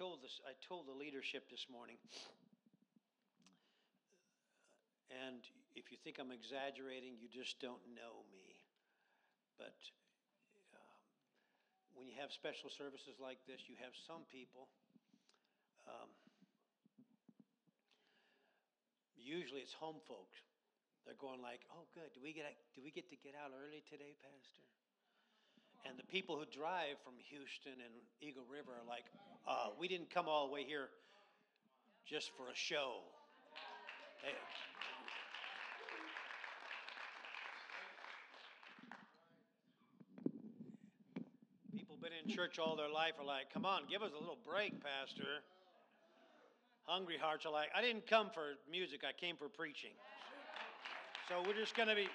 told this. I told the leadership this morning, and if you think I'm exaggerating, you just don't know me. But um, when you have special services like this, you have some people. Um, usually, it's home folks. They're going like, "Oh, good. Do we get do we get to get out early today, Pastor?" The people who drive from Houston and Eagle River are like, uh, "We didn't come all the way here just for a show." They, people been in church all their life are like, "Come on, give us a little break, Pastor." Hungry hearts are like, "I didn't come for music. I came for preaching." So we're just going to be,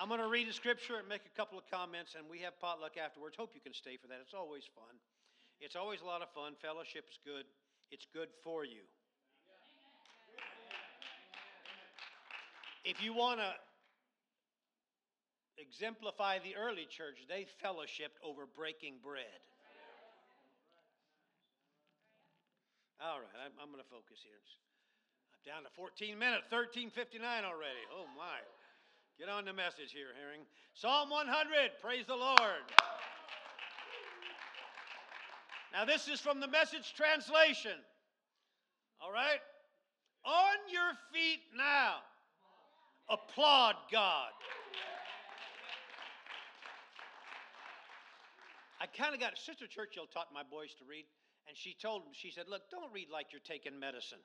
I'm going to read a scripture and make a couple of comments, and we have potluck afterwards. Hope you can stay for that. It's always fun. It's always a lot of fun. Fellowship is good, it's good for you. If you want to exemplify the early church, they fellowshipped over breaking bread. All right, I'm, I'm going to focus here. I'm down to 14 minutes, 1359 already. Oh my. Get on the message here, Herring. Psalm 100, praise the Lord. Now, this is from the message translation. All right? On your feet now. Applaud God. I kind of got Sister Churchill taught my boys to read, and she told them, she said, Look, don't read like you're taking medicine.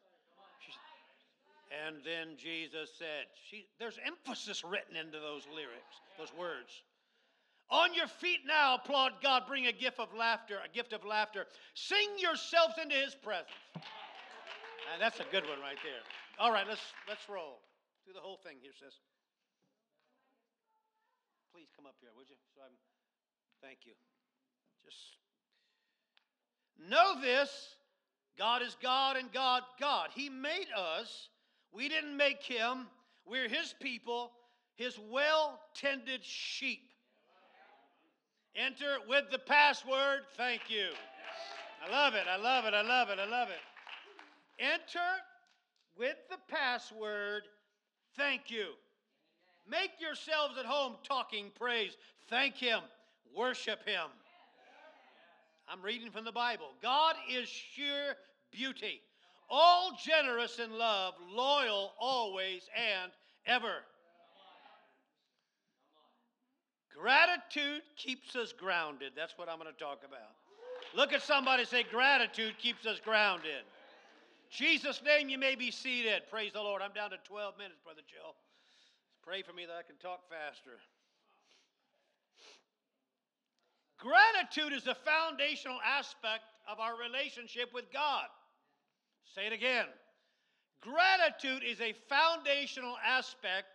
And then Jesus said, she, there's emphasis written into those lyrics, those words. On your feet now, applaud God, bring a gift of laughter, a gift of laughter. Sing yourselves into his presence. And that's a good one right there. All right, let's let's roll. Do the whole thing here, sis. Please come up here, would you? So I'm thank you. Just know this. God is God and God, God. He made us we didn't make him. We're his people, his well tended sheep. Enter with the password. Thank you. I love it. I love it. I love it. I love it. Enter with the password. Thank you. Make yourselves at home talking praise. Thank Him. Worship Him. I'm reading from the Bible. God is sheer beauty all generous in love, loyal always and ever. Gratitude keeps us grounded. That's what I'm going to talk about. Look at somebody say, Gratitude keeps us grounded. Jesus' name, you may be seated. Praise the Lord. I'm down to 12 minutes, Brother Joe. Pray for me that I can talk faster. Gratitude is a foundational aspect of our relationship with God. Say it again. Gratitude is a foundational aspect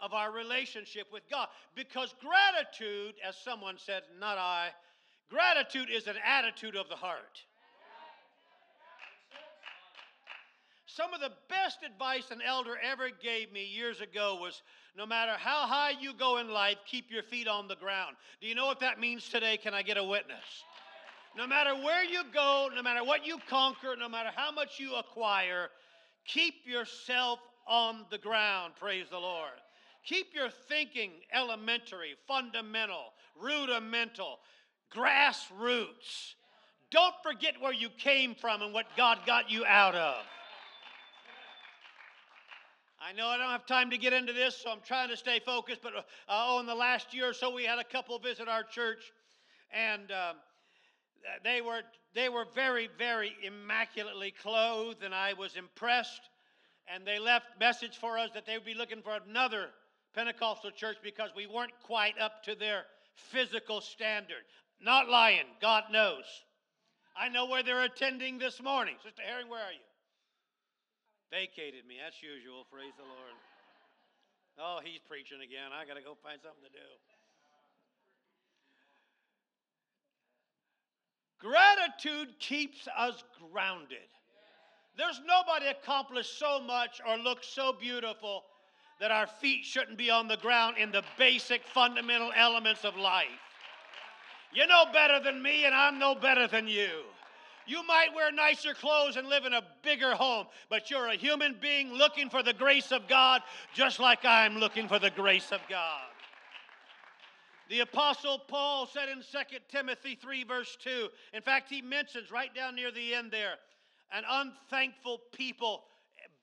of our relationship with God because gratitude, as someone said, not I, gratitude is an attitude of the heart. Some of the best advice an elder ever gave me years ago was no matter how high you go in life, keep your feet on the ground. Do you know what that means today? Can I get a witness? No matter where you go, no matter what you conquer, no matter how much you acquire, keep yourself on the ground. Praise the Lord. Keep your thinking elementary, fundamental, rudimental, grassroots. Don't forget where you came from and what God got you out of. I know I don't have time to get into this, so I'm trying to stay focused. But uh, oh, in the last year or so, we had a couple visit our church, and uh, Uh, they were, they were very, very immaculately clothed, and I was impressed. And they left message for us that they would be looking for another Pentecostal church because we weren't quite up to their physical standard. Not lying, God knows. I know where they're attending this morning. Sister Herring, where are you? Vacated me, as usual. Praise the Lord. Oh, he's preaching again. I got to go find something to do. Gratitude keeps us grounded. There's nobody accomplished so much or looks so beautiful that our feet shouldn't be on the ground in the basic fundamental elements of life. You know better than me, and I'm no better than you. You might wear nicer clothes and live in a bigger home, but you're a human being looking for the grace of God, just like I'm looking for the grace of God. The Apostle Paul said in 2 Timothy 3, verse 2, in fact, he mentions right down near the end there, an unthankful people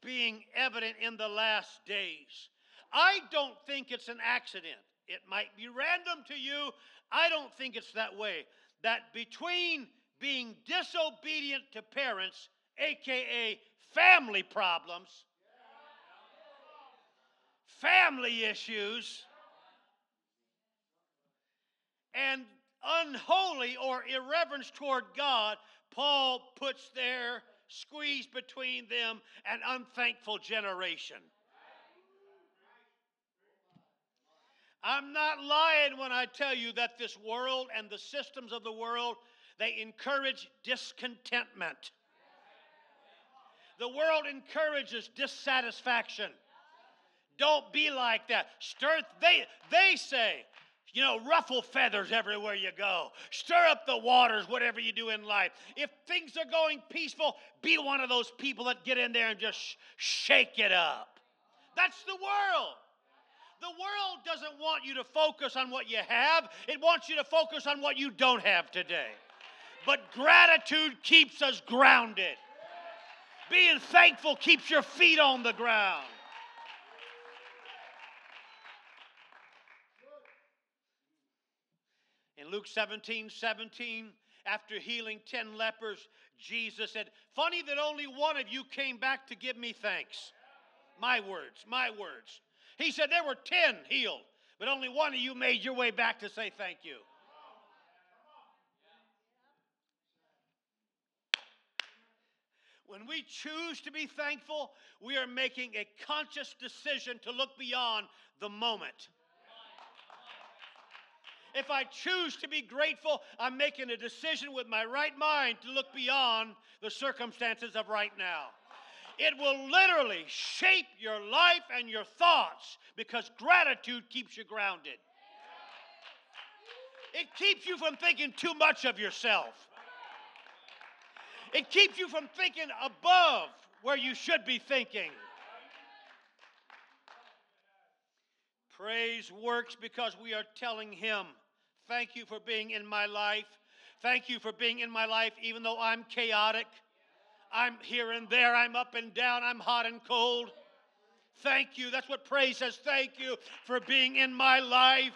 being evident in the last days. I don't think it's an accident. It might be random to you. I don't think it's that way. That between being disobedient to parents, aka family problems, family issues, and unholy or irreverence toward God, Paul puts there, squeezed between them, an unthankful generation. I'm not lying when I tell you that this world and the systems of the world they encourage discontentment. The world encourages dissatisfaction. Don't be like that. Stir they they say you know, ruffle feathers everywhere you go. Stir up the waters, whatever you do in life. If things are going peaceful, be one of those people that get in there and just shake it up. That's the world. The world doesn't want you to focus on what you have, it wants you to focus on what you don't have today. But gratitude keeps us grounded. Being thankful keeps your feet on the ground. In Luke 17 17, after healing 10 lepers, Jesus said, Funny that only one of you came back to give me thanks. My words, my words. He said, There were 10 healed, but only one of you made your way back to say thank you. When we choose to be thankful, we are making a conscious decision to look beyond the moment. If I choose to be grateful, I'm making a decision with my right mind to look beyond the circumstances of right now. It will literally shape your life and your thoughts because gratitude keeps you grounded. It keeps you from thinking too much of yourself. It keeps you from thinking above where you should be thinking. Praise works because we are telling Him Thank you for being in my life. Thank you for being in my life, even though I'm chaotic. I'm here and there. I'm up and down. I'm hot and cold. Thank you. That's what praise says. Thank you for being in my life.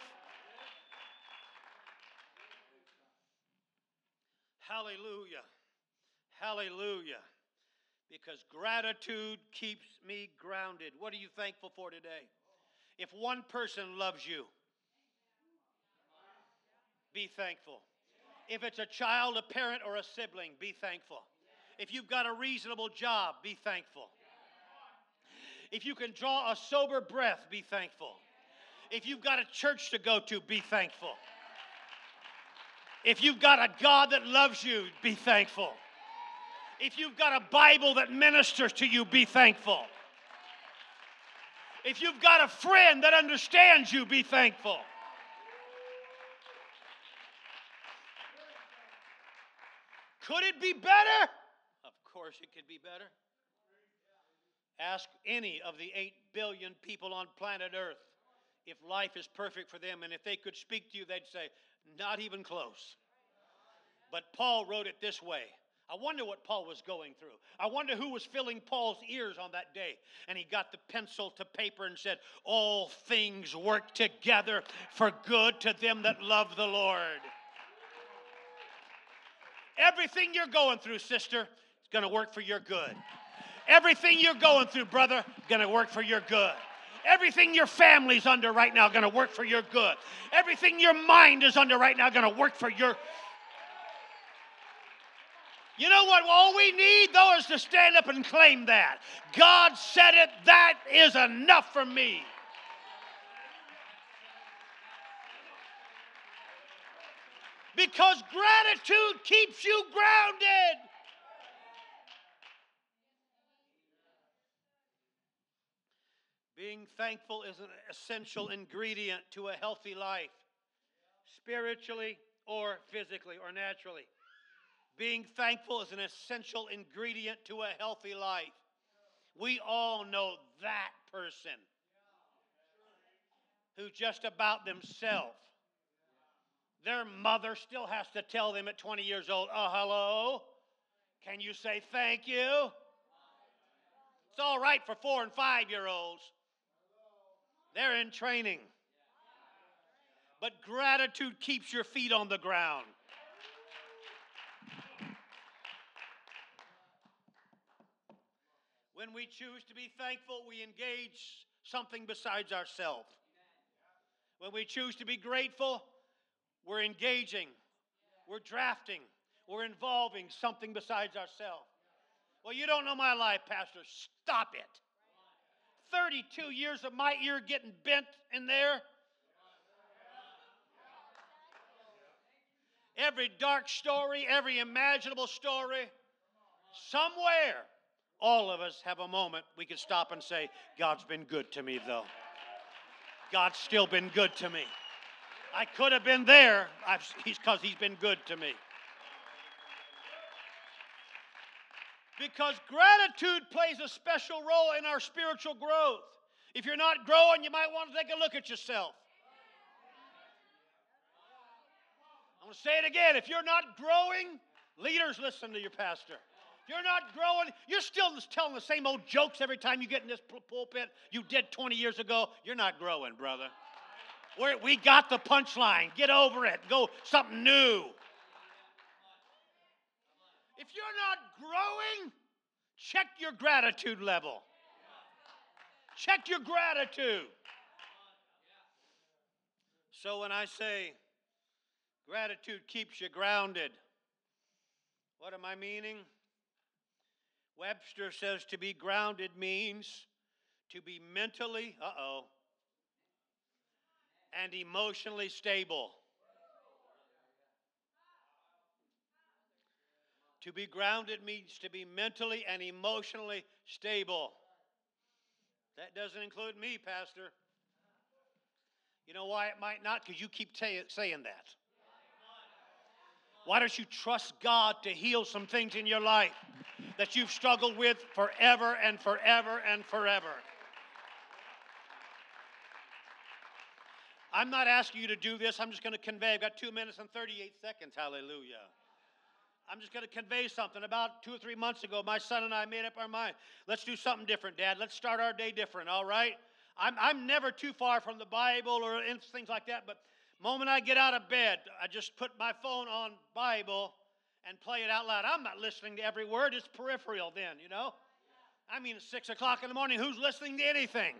Hallelujah. Hallelujah. Because gratitude keeps me grounded. What are you thankful for today? If one person loves you, be thankful. If it's a child, a parent, or a sibling, be thankful. If you've got a reasonable job, be thankful. If you can draw a sober breath, be thankful. If you've got a church to go to, be thankful. If you've got a God that loves you, be thankful. If you've got a Bible that ministers to you, be thankful. If you've got a friend that understands you, be thankful. Could it be better? Of course, it could be better. Ask any of the 8 billion people on planet Earth if life is perfect for them, and if they could speak to you, they'd say, Not even close. But Paul wrote it this way. I wonder what Paul was going through. I wonder who was filling Paul's ears on that day. And he got the pencil to paper and said, All things work together for good to them that love the Lord. Everything you're going through, sister, is going to work for your good. Everything you're going through, brother, is going to work for your good. Everything your family's under right now is going to work for your good. Everything your mind is under right now is going to work for your you know what? All we need, though, is to stand up and claim that. God said it, that is enough for me. Because gratitude keeps you grounded. Being thankful is an essential ingredient to a healthy life, spiritually or physically or naturally. Being thankful is an essential ingredient to a healthy life. We all know that person who's just about themselves. Their mother still has to tell them at 20 years old, oh, hello, can you say thank you? It's all right for four and five year olds. They're in training. But gratitude keeps your feet on the ground. When we choose to be thankful, we engage something besides ourselves. When we choose to be grateful, we're engaging, we're drafting, we're involving something besides ourselves. Well, you don't know my life, Pastor. Stop it. 32 years of my ear getting bent in there. Every dark story, every imaginable story, somewhere, all of us have a moment we can stop and say, God's been good to me, though. God's still been good to me. I could have been there because he's been good to me. Because gratitude plays a special role in our spiritual growth. If you're not growing, you might want to take a look at yourself. I'm going to say it again. If you're not growing, leaders listen to your pastor. If you're not growing, you're still telling the same old jokes every time you get in this pulpit you did 20 years ago. You're not growing, brother. We're, we got the punchline. Get over it. Go something new. If you're not growing, check your gratitude level. Check your gratitude. So when I say gratitude keeps you grounded, what am I meaning? Webster says to be grounded means to be mentally, uh oh, and emotionally stable. To be grounded means to be mentally and emotionally stable. That doesn't include me, Pastor. You know why it might not? Because you keep t- saying that. Why don't you trust God to heal some things in your life that you've struggled with forever and forever and forever? I'm not asking you to do this. I'm just going to convey. I've got two minutes and 38 seconds. Hallelujah. I'm just going to convey something. About two or three months ago, my son and I made up our mind. Let's do something different, Dad. Let's start our day different, all right? I'm, I'm never too far from the Bible or things like that, but moment I get out of bed, I just put my phone on Bible and play it out loud. I'm not listening to every word. It's peripheral then, you know? I mean, it's 6 o'clock in the morning. Who's listening to anything?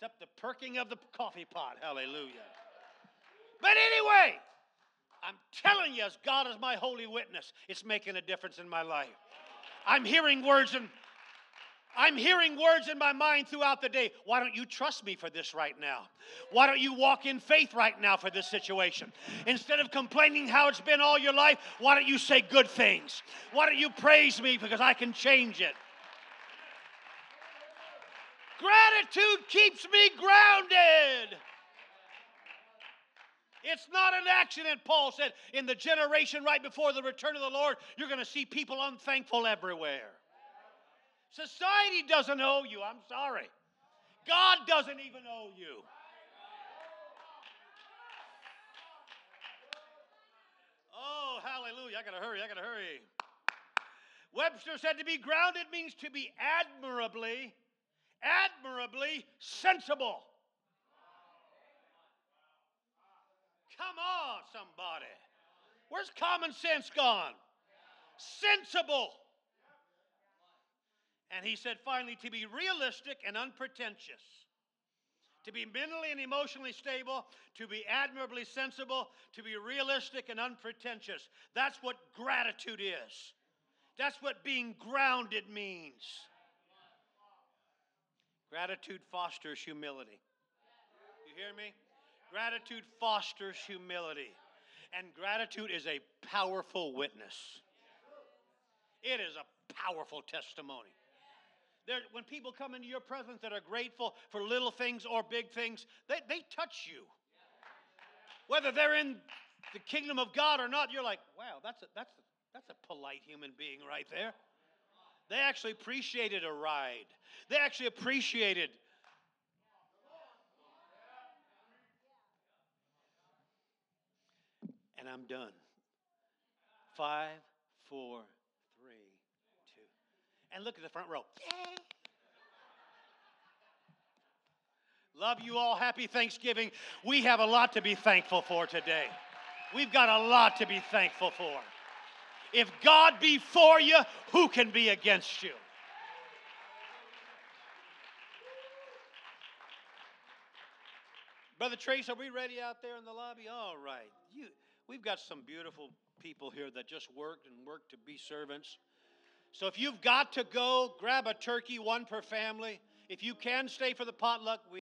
Except the perking of the coffee pot. Hallelujah. But anyway, I'm telling you, as God is my holy witness, it's making a difference in my life. I'm hearing words and I'm hearing words in my mind throughout the day. Why don't you trust me for this right now? Why don't you walk in faith right now for this situation? Instead of complaining how it's been all your life, why don't you say good things? Why don't you praise me because I can change it? Gratitude keeps me grounded. It's not an accident, Paul said. In the generation right before the return of the Lord, you're going to see people unthankful everywhere. Society doesn't owe you. I'm sorry. God doesn't even owe you. Oh, hallelujah. I got to hurry. I got to hurry. Webster said to be grounded means to be admirably, admirably sensible. Come on, somebody. Where's common sense gone? Sensible. And he said, finally, to be realistic and unpretentious, to be mentally and emotionally stable, to be admirably sensible, to be realistic and unpretentious. That's what gratitude is. That's what being grounded means. Gratitude fosters humility. You hear me? Gratitude fosters humility. And gratitude is a powerful witness. It is a powerful testimony. There, when people come into your presence that are grateful for little things or big things, they, they touch you. Whether they're in the kingdom of God or not, you're like, wow, that's a, that's a, that's a polite human being right there. They actually appreciated a ride. They actually appreciated and I'm done. Five, four, three, two. And look at the front row. Yay! Love you all. Happy Thanksgiving. We have a lot to be thankful for today. We've got a lot to be thankful for. If God be for you, who can be against you? Brother Trace, are we ready out there in the lobby? All right. You, we've got some beautiful people here that just worked and worked to be servants. So if you've got to go, grab a turkey, one per family. If you can stay for the potluck, we